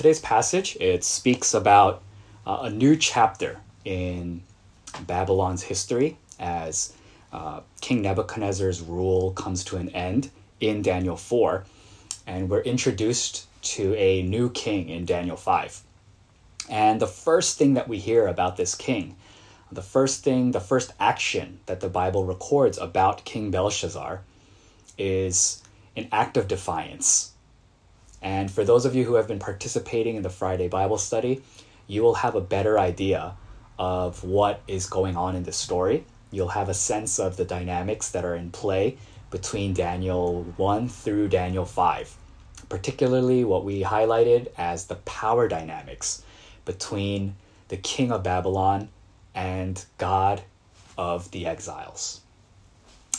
today's passage it speaks about uh, a new chapter in Babylon's history as uh, King Nebuchadnezzar's rule comes to an end in Daniel 4, and we're introduced to a new king in Daniel 5. And the first thing that we hear about this king, the first thing, the first action that the Bible records about King Belshazzar is an act of defiance. And for those of you who have been participating in the Friday Bible study, you will have a better idea of what is going on in the story. You'll have a sense of the dynamics that are in play between Daniel 1 through Daniel 5, particularly what we highlighted as the power dynamics between the king of Babylon and God of the exiles.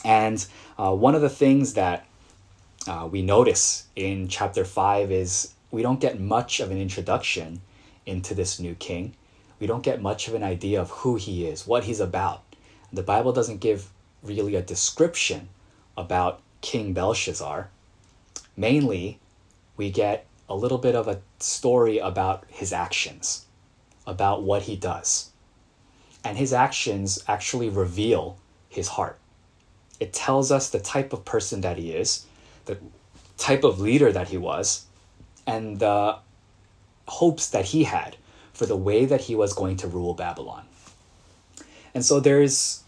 And uh, one of the things that uh, we notice in chapter 5 is we don't get much of an introduction into this new king. We don't get much of an idea of who he is, what he's about. The Bible doesn't give really a description about King Belshazzar. Mainly, we get a little bit of a story about his actions, about what he does. And his actions actually reveal his heart. It tells us the type of person that he is, the type of leader that he was, and the hopes that he had for the way that he was going to rule Babylon. And so there's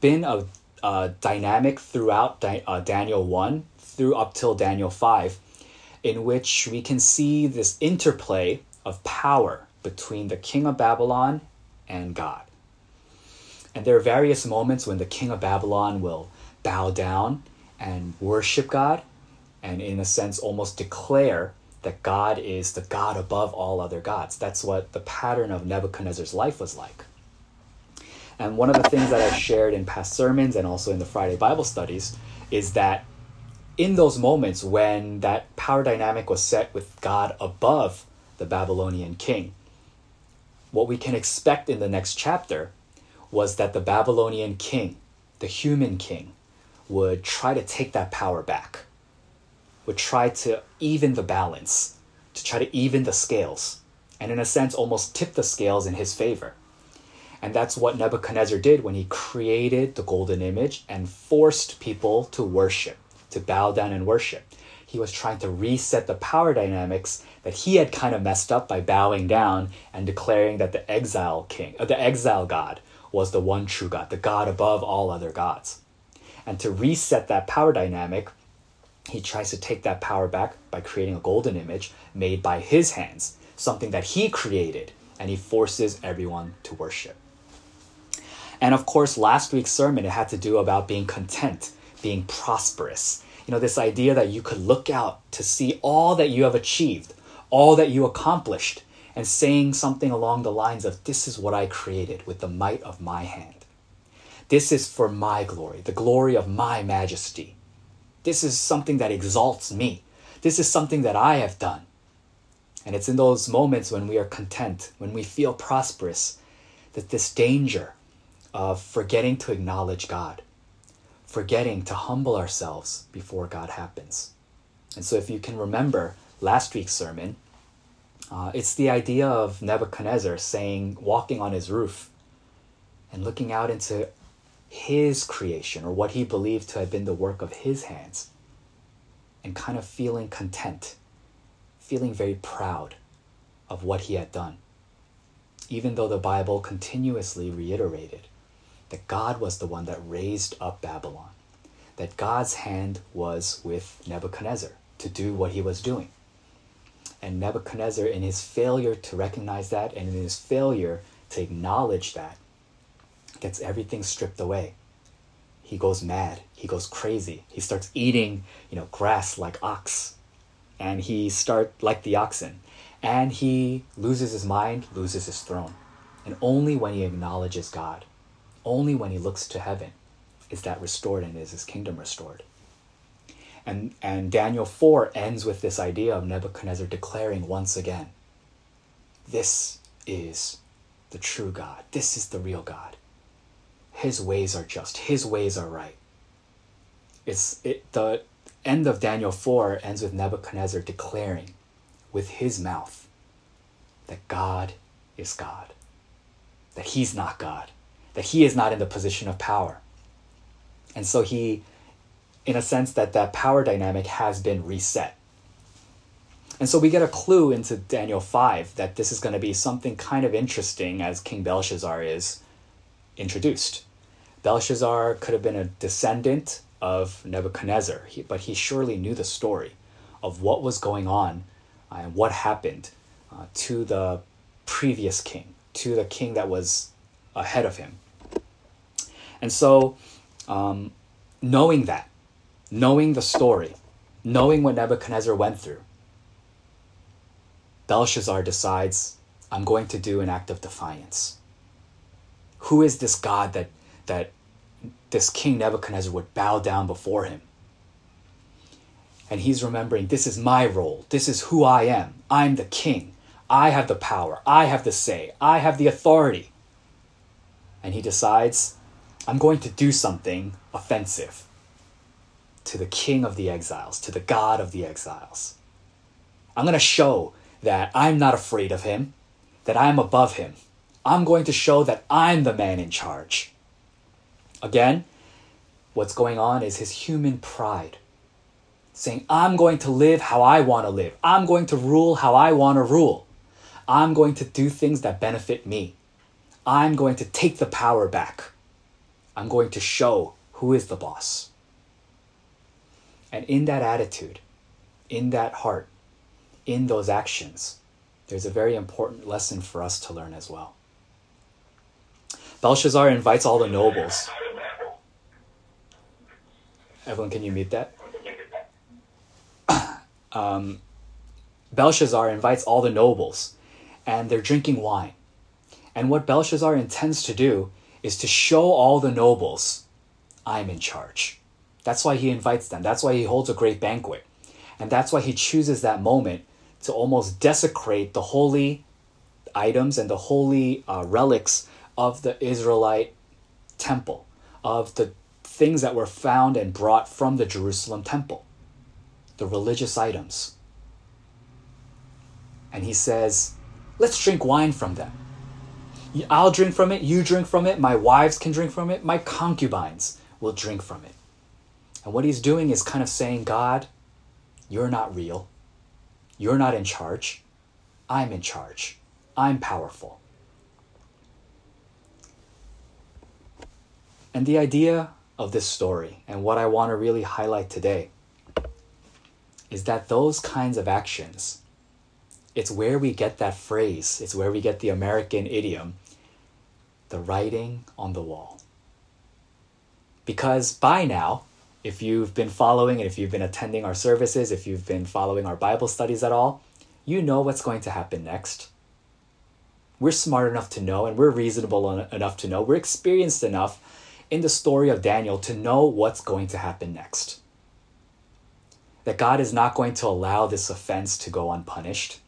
been a, a dynamic throughout uh, Daniel 1 through up till Daniel 5 in which we can see this interplay of power between the king of Babylon and God. And there are various moments when the king of Babylon will bow down and worship God, and in a sense, almost declare that God is the God above all other gods. That's what the pattern of Nebuchadnezzar's life was like. And one of the things that I've shared in past sermons and also in the Friday Bible studies is that in those moments when that power dynamic was set with God above the Babylonian king, what we can expect in the next chapter was that the Babylonian king, the human king, would try to take that power back, would try to even the balance, to try to even the scales, and in a sense, almost tip the scales in his favor. And that's what Nebuchadnezzar did when he created the golden image and forced people to worship, to bow down and worship. He was trying to reset the power dynamics that he had kind of messed up by bowing down and declaring that the exile king, uh, the exile god, was the one true God, the God above all other gods. And to reset that power dynamic, he tries to take that power back by creating a golden image made by his hands, something that he created, and he forces everyone to worship. And of course, last week's sermon, it had to do about being content, being prosperous. You know, this idea that you could look out to see all that you have achieved, all that you accomplished, and saying something along the lines of, This is what I created with the might of my hand. This is for my glory, the glory of my majesty. This is something that exalts me. This is something that I have done. And it's in those moments when we are content, when we feel prosperous, that this danger of forgetting to acknowledge God, forgetting to humble ourselves before God happens. And so, if you can remember last week's sermon, uh, it's the idea of Nebuchadnezzar saying, walking on his roof and looking out into his creation or what he believed to have been the work of his hands and kind of feeling content, feeling very proud of what he had done. Even though the Bible continuously reiterated that God was the one that raised up Babylon, that God's hand was with Nebuchadnezzar to do what he was doing. And Nebuchadnezzar, in his failure to recognize that and in his failure to acknowledge that, gets everything stripped away. He goes mad. He goes crazy. He starts eating, you know, grass like ox. And he start like the oxen. And he loses his mind, loses his throne. And only when he acknowledges God, only when he looks to heaven, is that restored and is his kingdom restored. And, and Daniel 4 ends with this idea of Nebuchadnezzar declaring once again this is the true God. This is the real God. His ways are just, His ways are right. It's, it, the end of Daniel 4 ends with Nebuchadnezzar declaring with his mouth that God is God, that he's not God, that he is not in the position of power. And so he, in a sense, that that power dynamic has been reset. And so we get a clue into Daniel 5 that this is going to be something kind of interesting as King Belshazzar is introduced. Belshazzar could have been a descendant of Nebuchadnezzar, but he surely knew the story of what was going on uh, and what happened uh, to the previous king, to the king that was ahead of him. And so, um, knowing that, knowing the story, knowing what Nebuchadnezzar went through, Belshazzar decides, I'm going to do an act of defiance. Who is this God that, that this King Nebuchadnezzar would bow down before him? And he's remembering, this is my role. This is who I am. I'm the king. I have the power. I have the say. I have the authority. And he decides, I'm going to do something offensive to the king of the exiles, to the God of the exiles. I'm going to show that I'm not afraid of him, that I'm above him. I'm going to show that I'm the man in charge. Again, what's going on is his human pride. Saying, I'm going to live how I want to live. I'm going to rule how I want to rule. I'm going to do things that benefit me. I'm going to take the power back. I'm going to show who is the boss. And in that attitude, in that heart, in those actions, there's a very important lesson for us to learn as well. Belshazzar invites all the nobles. Evelyn, can you mute that? um, Belshazzar invites all the nobles, and they're drinking wine. And what Belshazzar intends to do is to show all the nobles, I'm in charge. That's why he invites them. That's why he holds a great banquet. And that's why he chooses that moment to almost desecrate the holy items and the holy uh, relics of the Israelite temple, of the things that were found and brought from the Jerusalem temple, the religious items. And he says, Let's drink wine from them. I'll drink from it, you drink from it, my wives can drink from it, my concubines will drink from it. And what he's doing is kind of saying, God, you're not real. You're not in charge. I'm in charge. I'm powerful. And the idea of this story, and what I want to really highlight today, is that those kinds of actions, it's where we get that phrase, it's where we get the American idiom, the writing on the wall. Because by now, if you've been following and if you've been attending our services, if you've been following our Bible studies at all, you know what's going to happen next. We're smart enough to know, and we're reasonable enough to know, we're experienced enough in the story of Daniel to know what's going to happen next. That God is not going to allow this offense to go unpunished.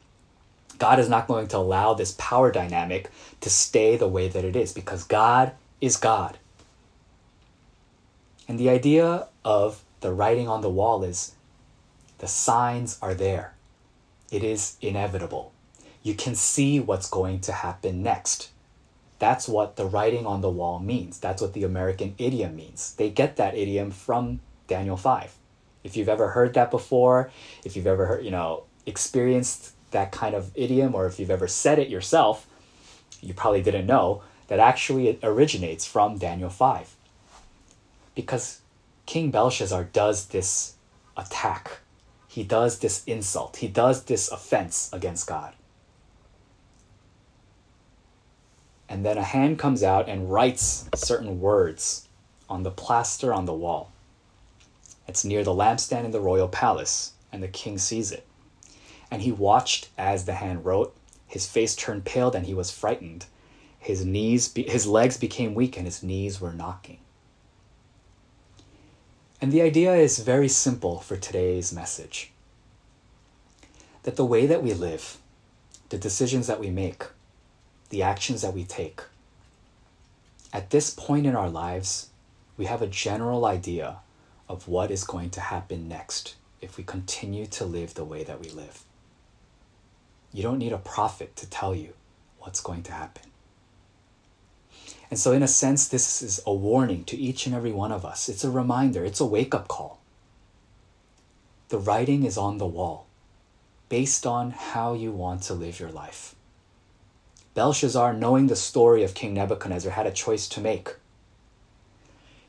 God is not going to allow this power dynamic to stay the way that it is because God is God. And the idea of the writing on the wall is the signs are there. It is inevitable. You can see what's going to happen next. That's what the writing on the wall means. That's what the American idiom means. They get that idiom from Daniel 5. If you've ever heard that before, if you've ever heard, you know, experienced that kind of idiom, or if you've ever said it yourself, you probably didn't know that actually it originates from Daniel 5 because King Belshazzar does this attack. He does this insult. He does this offense against God. And then a hand comes out and writes certain words on the plaster on the wall. It's near the lampstand in the royal palace, and the king sees it. And he watched as the hand wrote. His face turned pale, and he was frightened. His knees, be- his legs became weak, and his knees were knocking. And the idea is very simple for today's message that the way that we live, the decisions that we make, the actions that we take, at this point in our lives, we have a general idea of what is going to happen next if we continue to live the way that we live. You don't need a prophet to tell you what's going to happen. And so, in a sense, this is a warning to each and every one of us. It's a reminder, it's a wake up call. The writing is on the wall based on how you want to live your life. Belshazzar, knowing the story of King Nebuchadnezzar, had a choice to make.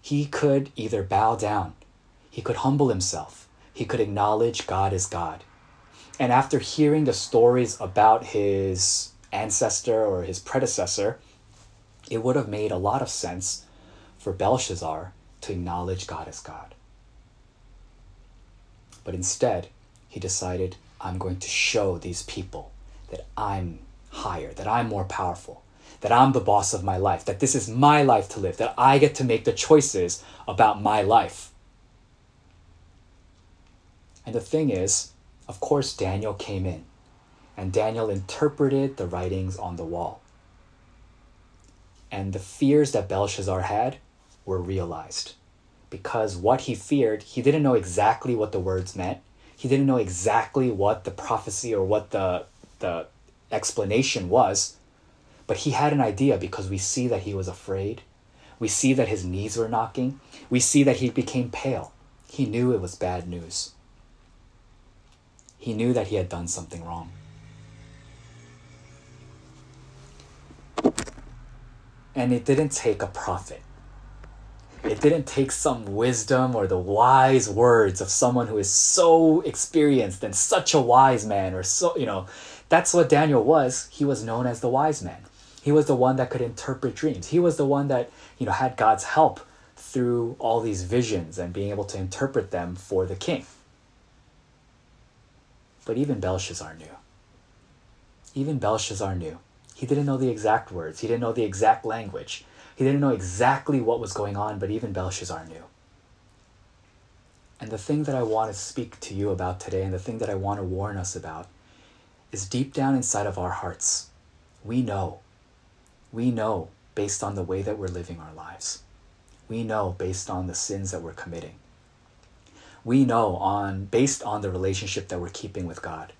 He could either bow down, he could humble himself, he could acknowledge God as God. And after hearing the stories about his ancestor or his predecessor, it would have made a lot of sense for Belshazzar to acknowledge God as God. But instead, he decided, I'm going to show these people that I'm higher, that I'm more powerful, that I'm the boss of my life, that this is my life to live, that I get to make the choices about my life. And the thing is, of course, Daniel came in, and Daniel interpreted the writings on the wall. And the fears that Belshazzar had were realized. Because what he feared, he didn't know exactly what the words meant. He didn't know exactly what the prophecy or what the, the explanation was. But he had an idea because we see that he was afraid. We see that his knees were knocking. We see that he became pale. He knew it was bad news. He knew that he had done something wrong. And it didn't take a prophet. It didn't take some wisdom or the wise words of someone who is so experienced and such a wise man, or so, you know, that's what Daniel was. He was known as the wise man. He was the one that could interpret dreams. He was the one that, you know, had God's help through all these visions and being able to interpret them for the king. But even Belshazzar knew. Even Belshazzar knew he didn't know the exact words, he didn't know the exact language, he didn't know exactly what was going on, but even Belshazzar knew. And the thing that I want to speak to you about today, and the thing that I want to warn us about, is deep down inside of our hearts, we know. We know based on the way that we're living our lives. We know based on the sins that we're committing. We know on based on the relationship that we're keeping with God.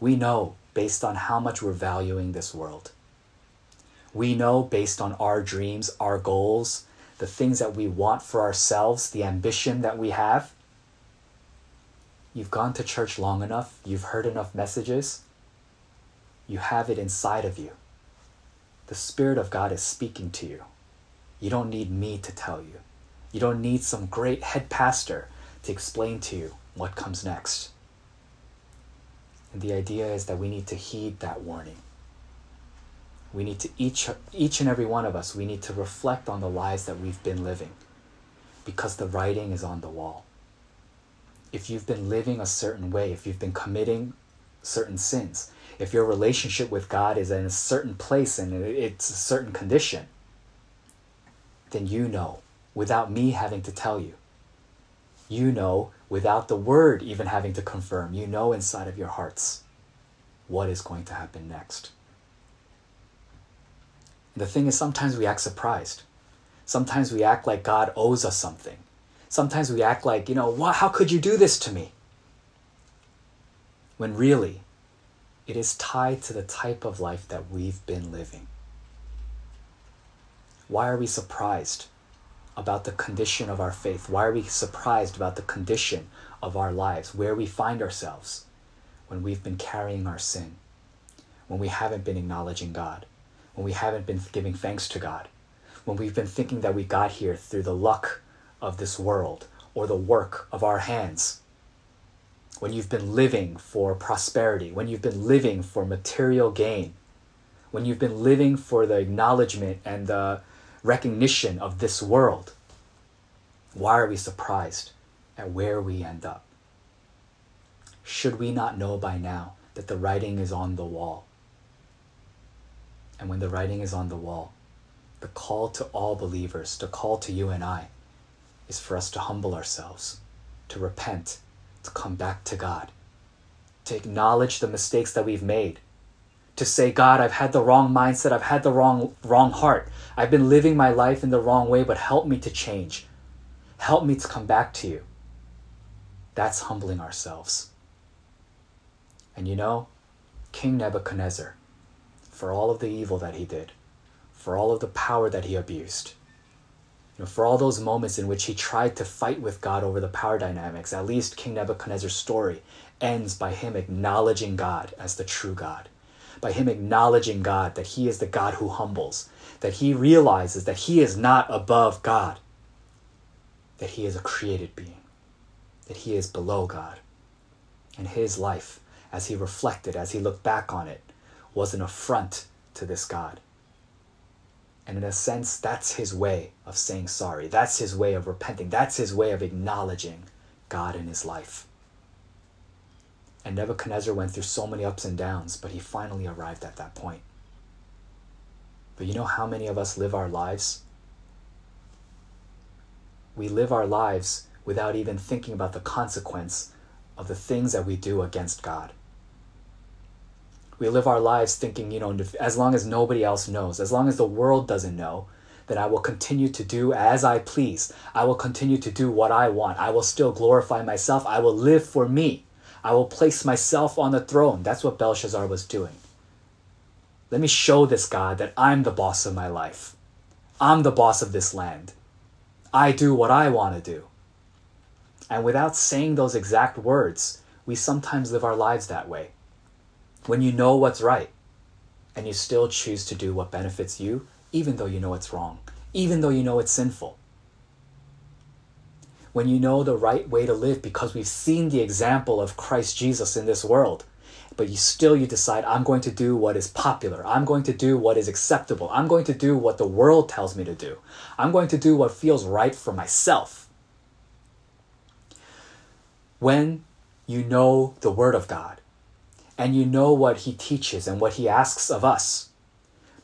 We know based on how much we're valuing this world. We know based on our dreams, our goals, the things that we want for ourselves, the ambition that we have. You've gone to church long enough, you've heard enough messages, you have it inside of you. The Spirit of God is speaking to you. You don't need me to tell you. You don't need some great head pastor to explain to you what comes next. And the idea is that we need to heed that warning. We need to, each, each and every one of us, we need to reflect on the lives that we've been living because the writing is on the wall. If you've been living a certain way, if you've been committing certain sins, if your relationship with God is in a certain place and it's a certain condition, then you know without me having to tell you. You know without the word even having to confirm. You know inside of your hearts what is going to happen next. The thing is, sometimes we act surprised. Sometimes we act like God owes us something. Sometimes we act like, you know, how could you do this to me? When really, it is tied to the type of life that we've been living. Why are we surprised about the condition of our faith? Why are we surprised about the condition of our lives, where we find ourselves when we've been carrying our sin, when we haven't been acknowledging God, when we haven't been giving thanks to God, when we've been thinking that we got here through the luck of this world or the work of our hands? When you've been living for prosperity, when you've been living for material gain, when you've been living for the acknowledgement and the recognition of this world, why are we surprised at where we end up? Should we not know by now that the writing is on the wall? And when the writing is on the wall, the call to all believers, the call to you and I, is for us to humble ourselves, to repent, to come back to God, to acknowledge the mistakes that we've made, to say, God, I've had the wrong mindset, I've had the wrong wrong heart. I've been living my life in the wrong way, but help me to change. Help me to come back to you. That's humbling ourselves. And you know, King Nebuchadnezzar for all of the evil that he did, for all of the power that he abused, you know, for all those moments in which he tried to fight with God over the power dynamics, at least King Nebuchadnezzar's story ends by him acknowledging God as the true God, by him acknowledging God that he is the God who humbles, that he realizes that he is not above God, that he is a created being, that he is below God. And his life, as he reflected, as he looked back on it, was an affront to this God. And in a sense, that's his way of saying sorry. That's his way of repenting. That's his way of acknowledging God in his life. And Nebuchadnezzar went through so many ups and downs, but he finally arrived at that point. But you know how many of us live our lives? We live our lives without even thinking about the consequence of the things that we do against God. We live our lives thinking, you know, as long as nobody else knows, as long as the world doesn't know, then I will continue to do as I please. I will continue to do what I want. I will still glorify myself. I will live for me. I will place myself on the throne. That's what Belshazzar was doing. Let me show this God that I'm the boss of my life. I'm the boss of this land. I do what I want to do. And without saying those exact words, we sometimes live our lives that way. When you know what's right, and you still choose to do what benefits you, even though you know it's wrong, even though you know it's sinful. When you know the right way to live because we've seen the example of Christ Jesus in this world, but you still you decide I'm going to do what is popular. I'm going to do what is acceptable. I'm going to do what the world tells me to do. I'm going to do what feels right for myself. When you know the word of God and you know what he teaches and what he asks of us,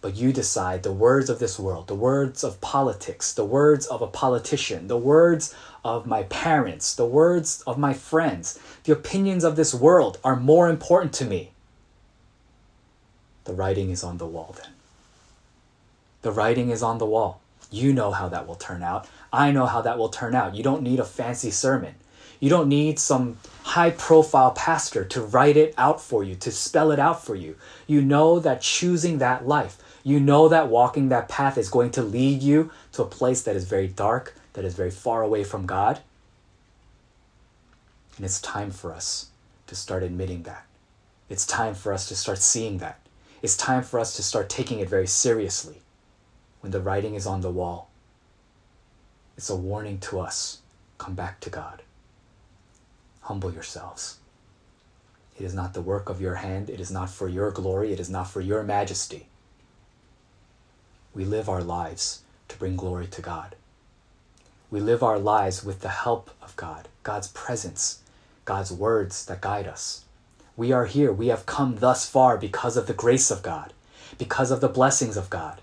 but you decide the words of this world, the words of politics, the words of a politician, the words of my parents, the words of my friends, the opinions of this world are more important to me. The writing is on the wall then. The writing is on the wall. You know how that will turn out. I know how that will turn out. You don't need a fancy sermon. You don't need some high profile pastor to write it out for you, to spell it out for you. You know that choosing that life, you know that walking that path is going to lead you to a place that is very dark, that is very far away from God. And it's time for us to start admitting that. It's time for us to start seeing that. It's time for us to start taking it very seriously when the writing is on the wall. It's a warning to us come back to God. Humble yourselves. It is not the work of your hand, it is not for your glory, it is not for your majesty we live our lives to bring glory to God. We live our lives with the help of God, God's presence, God's words that guide us. We are here. We have come thus far because of the grace of God, because of the blessings of God.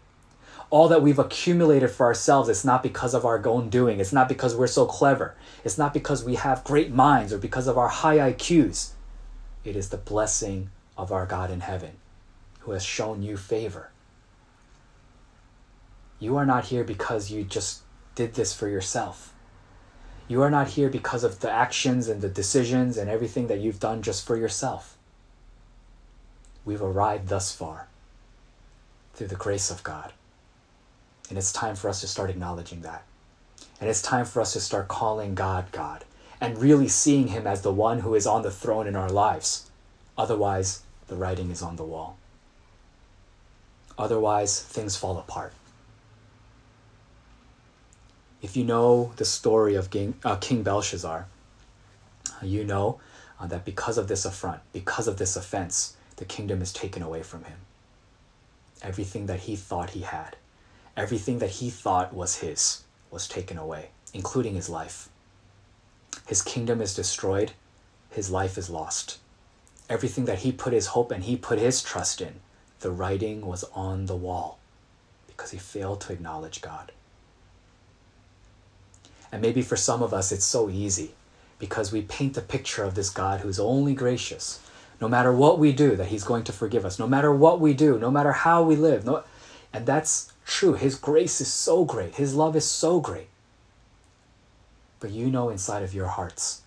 All that we've accumulated for ourselves, it's not because of our own doing. It's not because we're so clever. It's not because we have great minds or because of our high IQs. It is the blessing of our God in heaven who has shown you favor you are not here because you just did this for yourself. You are not here because of the actions and the decisions and everything that you've done just for yourself. We've arrived thus far through the grace of God. And it's time for us to start acknowledging that. And it's time for us to start calling God God and really seeing Him as the one who is on the throne in our lives. Otherwise, the writing is on the wall. Otherwise, things fall apart if you know the story of King, uh, King Belshazzar, you know uh, that because of this affront, because of this offense, the kingdom is taken away from him. Everything that he thought he had, everything that he thought was his, was taken away, including his life. His kingdom is destroyed, his life is lost. Everything that he put his hope and he put his trust in, the writing was on the wall because he failed to acknowledge God. And maybe for some of us, it's so easy because we paint the picture of this God who's only gracious. No matter what we do, that He's going to forgive us. No matter what we do, no matter how we live. No, and that's true. His grace is so great, His love is so great. But you know inside of your hearts,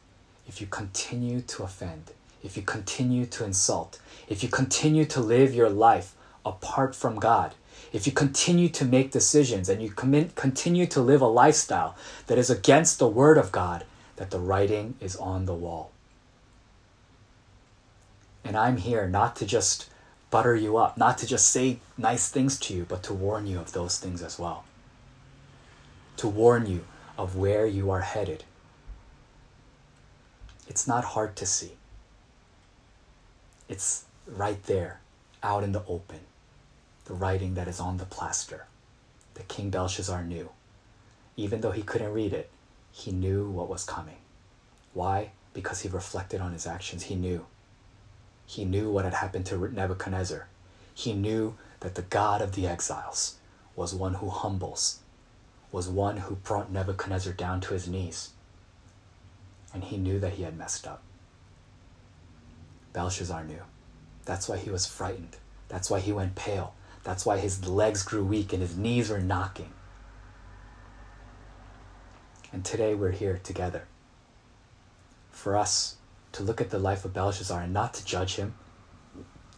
if you continue to offend, if you continue to insult, if you continue to live your life apart from God, if you continue to make decisions and you commit, continue to live a lifestyle that is against the Word of God, that the writing is on the wall. And I'm here not to just butter you up, not to just say nice things to you, but to warn you of those things as well. To warn you of where you are headed. It's not hard to see. It's right there, out in the open, the writing that is on the plaster that King Belshazzar knew. Even though he couldn't read it, he knew what was coming. Why? Because he reflected on his actions. He knew. He knew what had happened to Nebuchadnezzar. He knew that the God of the exiles was one who humbles, was one who brought Nebuchadnezzar down to his knees. And he knew that he had messed up. Belshazzar knew. That's why he was frightened. That's why he went pale. That's why his legs grew weak and his knees were knocking. And today we're here together. For us to look at the life of Belshazzar and not to judge him,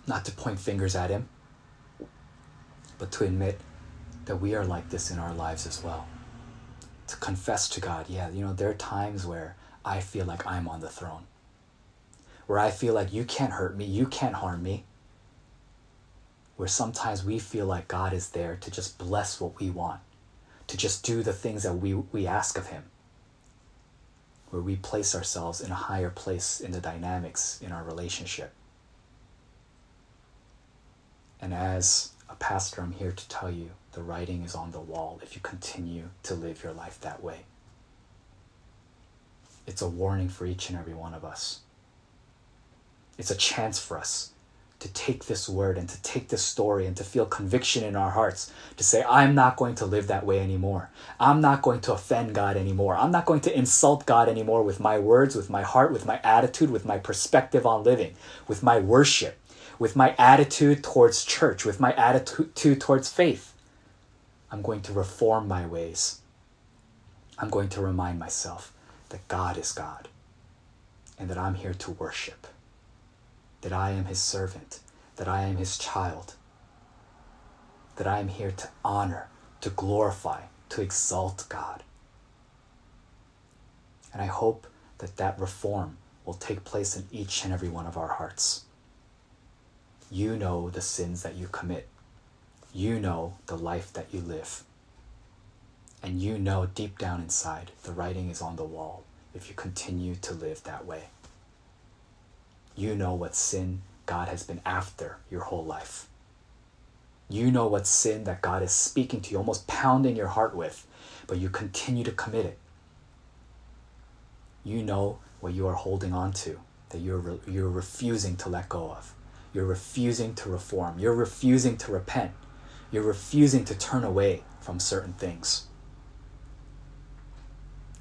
not to point fingers at him, but to admit that we are like this in our lives as well. To confess to God, yeah, you know, there are times where I feel like I'm on the throne, where I feel like you can't hurt me, you can't harm me, where sometimes we feel like God is there to just bless what we want to just do the things that we, we ask of Him, where we place ourselves in a higher place in the dynamics in our relationship. And as a pastor, I'm here to tell you the writing is on the wall if you continue to live your life that way. It's a warning for each and every one of us. It's a chance for us to take this word and to take this story and to feel conviction in our hearts to say, I'm not going to live that way anymore. I'm not going to offend God anymore. I'm not going to insult God anymore with my words, with my heart, with my attitude, with my perspective on living, with my worship, with my attitude towards church, with my attitude towards faith. I'm going to reform my ways. I'm going to remind myself that God is God and that I'm here to worship that I am his servant, that I am his child, that I am here to honor, to glorify, to exalt God. And I hope that that reform will take place in each and every one of our hearts. You know the sins that you commit. You know the life that you live. And you know deep down inside the writing is on the wall if you continue to live that way you know what sin God has been after your whole life. You know what sin that God is speaking to you, almost pounding your heart with, but you continue to commit it. You know what you are holding on to, that you're, re- you're refusing to let go of. You're refusing to reform. You're refusing to repent. You're refusing to turn away from certain things.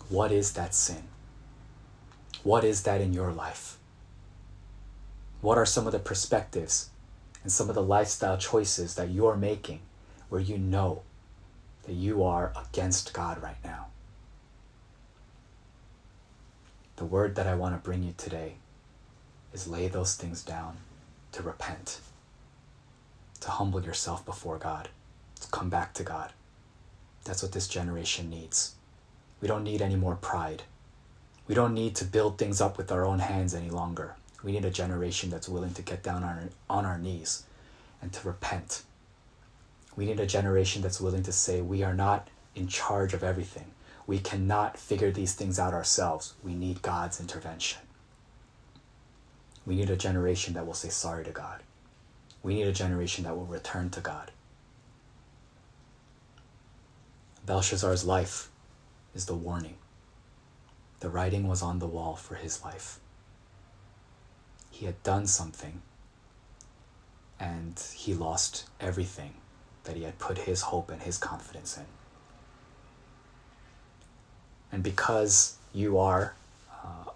What is that sin? What is that in your life? What are some of the perspectives and some of the lifestyle choices that you're making where you know that you are against God right now? The word that I want to bring you today is lay those things down, to repent, to humble yourself before God, to come back to God. That's what this generation needs. We don't need any more pride. We don't need to build things up with our own hands any longer. We need a generation that's willing to get down on our, on our knees and to repent. We need a generation that's willing to say, We are not in charge of everything. We cannot figure these things out ourselves. We need God's intervention. We need a generation that will say sorry to God. We need a generation that will return to God. Belshazzar's life is the warning. The writing was on the wall for his life he had done something and he lost everything that he had put his hope and his confidence in. And because you are uh,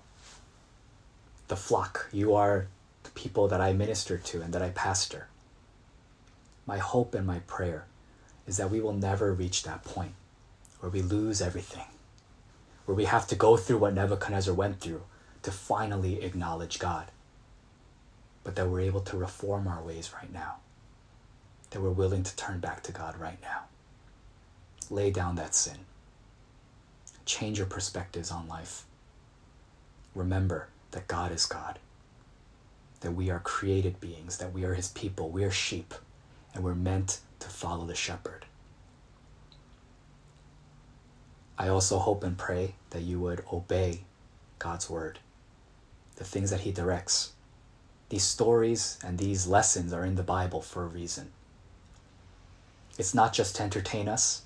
the flock, you are the people that I minister to and that I pastor, my hope and my prayer is that we will never reach that point where we lose everything, where we have to go through what Nebuchadnezzar went through to finally acknowledge God but that we're able to reform our ways right now. That we're willing to turn back to God right now. Lay down that sin. Change your perspectives on life. Remember that God is God, that we are created beings, that we are His people, we are sheep, and we're meant to follow the shepherd. I also hope and pray that you would obey God's word, the things that He directs. These stories and these lessons are in the Bible for a reason. It's not just to entertain us,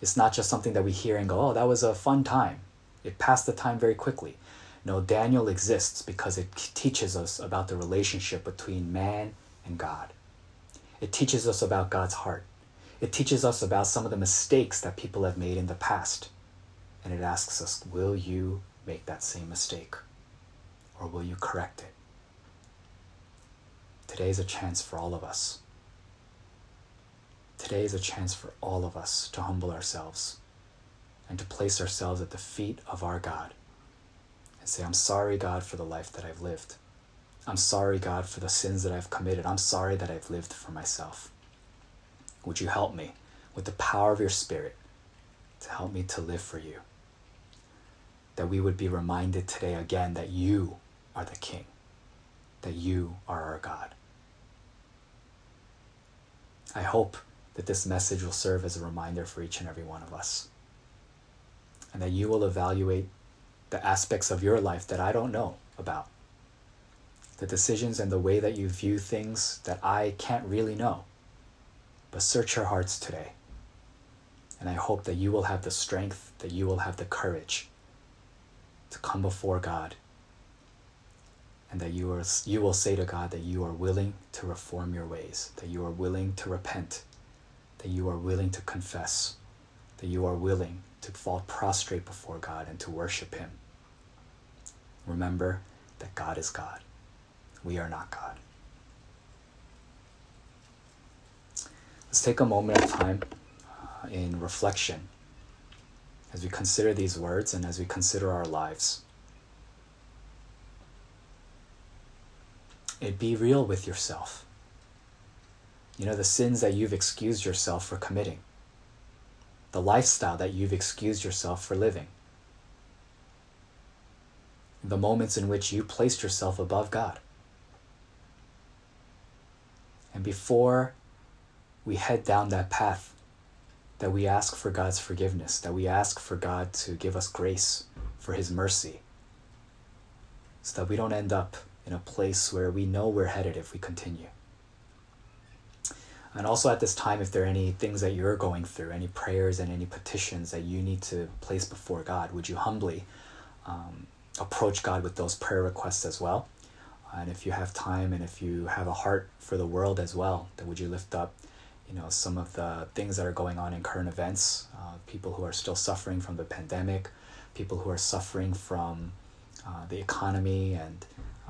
it's not just something that we hear and go, oh, that was a fun time. It passed the time very quickly. No, Daniel exists because it teaches us about the relationship between man and God. It teaches us about God's heart. It teaches us about some of the mistakes that people have made in the past. And it asks us, will you make that same mistake? Or will you correct it? Today is a chance for all of us. Today is a chance for all of us to humble ourselves and to place ourselves at the feet of our God and say, I'm sorry, God, for the life that I've lived. I'm sorry, God, for the sins that I've committed. I'm sorry that I've lived for myself. Would you help me with the power of your Spirit to help me to live for you? that we would be reminded today again that you are the King, that you are our God. I hope that this message will serve as a reminder for each and every one of us, and that you will evaluate the aspects of your life that I don't know about, the decisions and the way that you view things that I can't really know. But search your hearts today. And I hope that you will have the strength, that you will have the courage to come before God and that you, are, you will say to God that you are willing to reform your ways, that you are willing to repent, that you are willing to confess, that you are willing to fall prostrate before God and to worship Him. Remember that God is God. We are not God. Let's take a moment of time uh, in reflection as we consider these words and as we consider our lives. It be real with yourself. You know, the sins that you've excused yourself for committing, the lifestyle that you've excused yourself for living, the moments in which you placed yourself above God. And before we head down that path, that we ask for God's forgiveness, that we ask for God to give us grace, for His mercy, so that we don't end up in a place where we know we're headed if we continue. And also at this time, if there are any things that you're going through, any prayers and any petitions that you need to place before God, would you humbly um, approach God with those prayer requests as well? And if you have time and if you have a heart for the world as well, then would you lift up you know some of the things that are going on in current events uh, people who are still suffering from the pandemic people who are suffering from uh, the economy and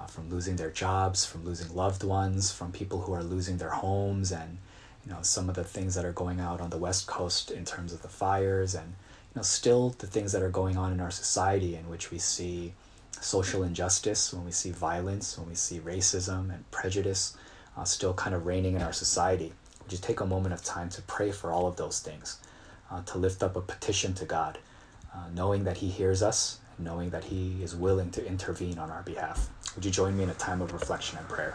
uh, from losing their jobs from losing loved ones from people who are losing their homes and you know some of the things that are going out on the west coast in terms of the fires and you know still the things that are going on in our society in which we see social injustice when we see violence when we see racism and prejudice uh, still kind of reigning in our society would you take a moment of time to pray for all of those things, uh, to lift up a petition to God, uh, knowing that He hears us, knowing that He is willing to intervene on our behalf? Would you join me in a time of reflection and prayer?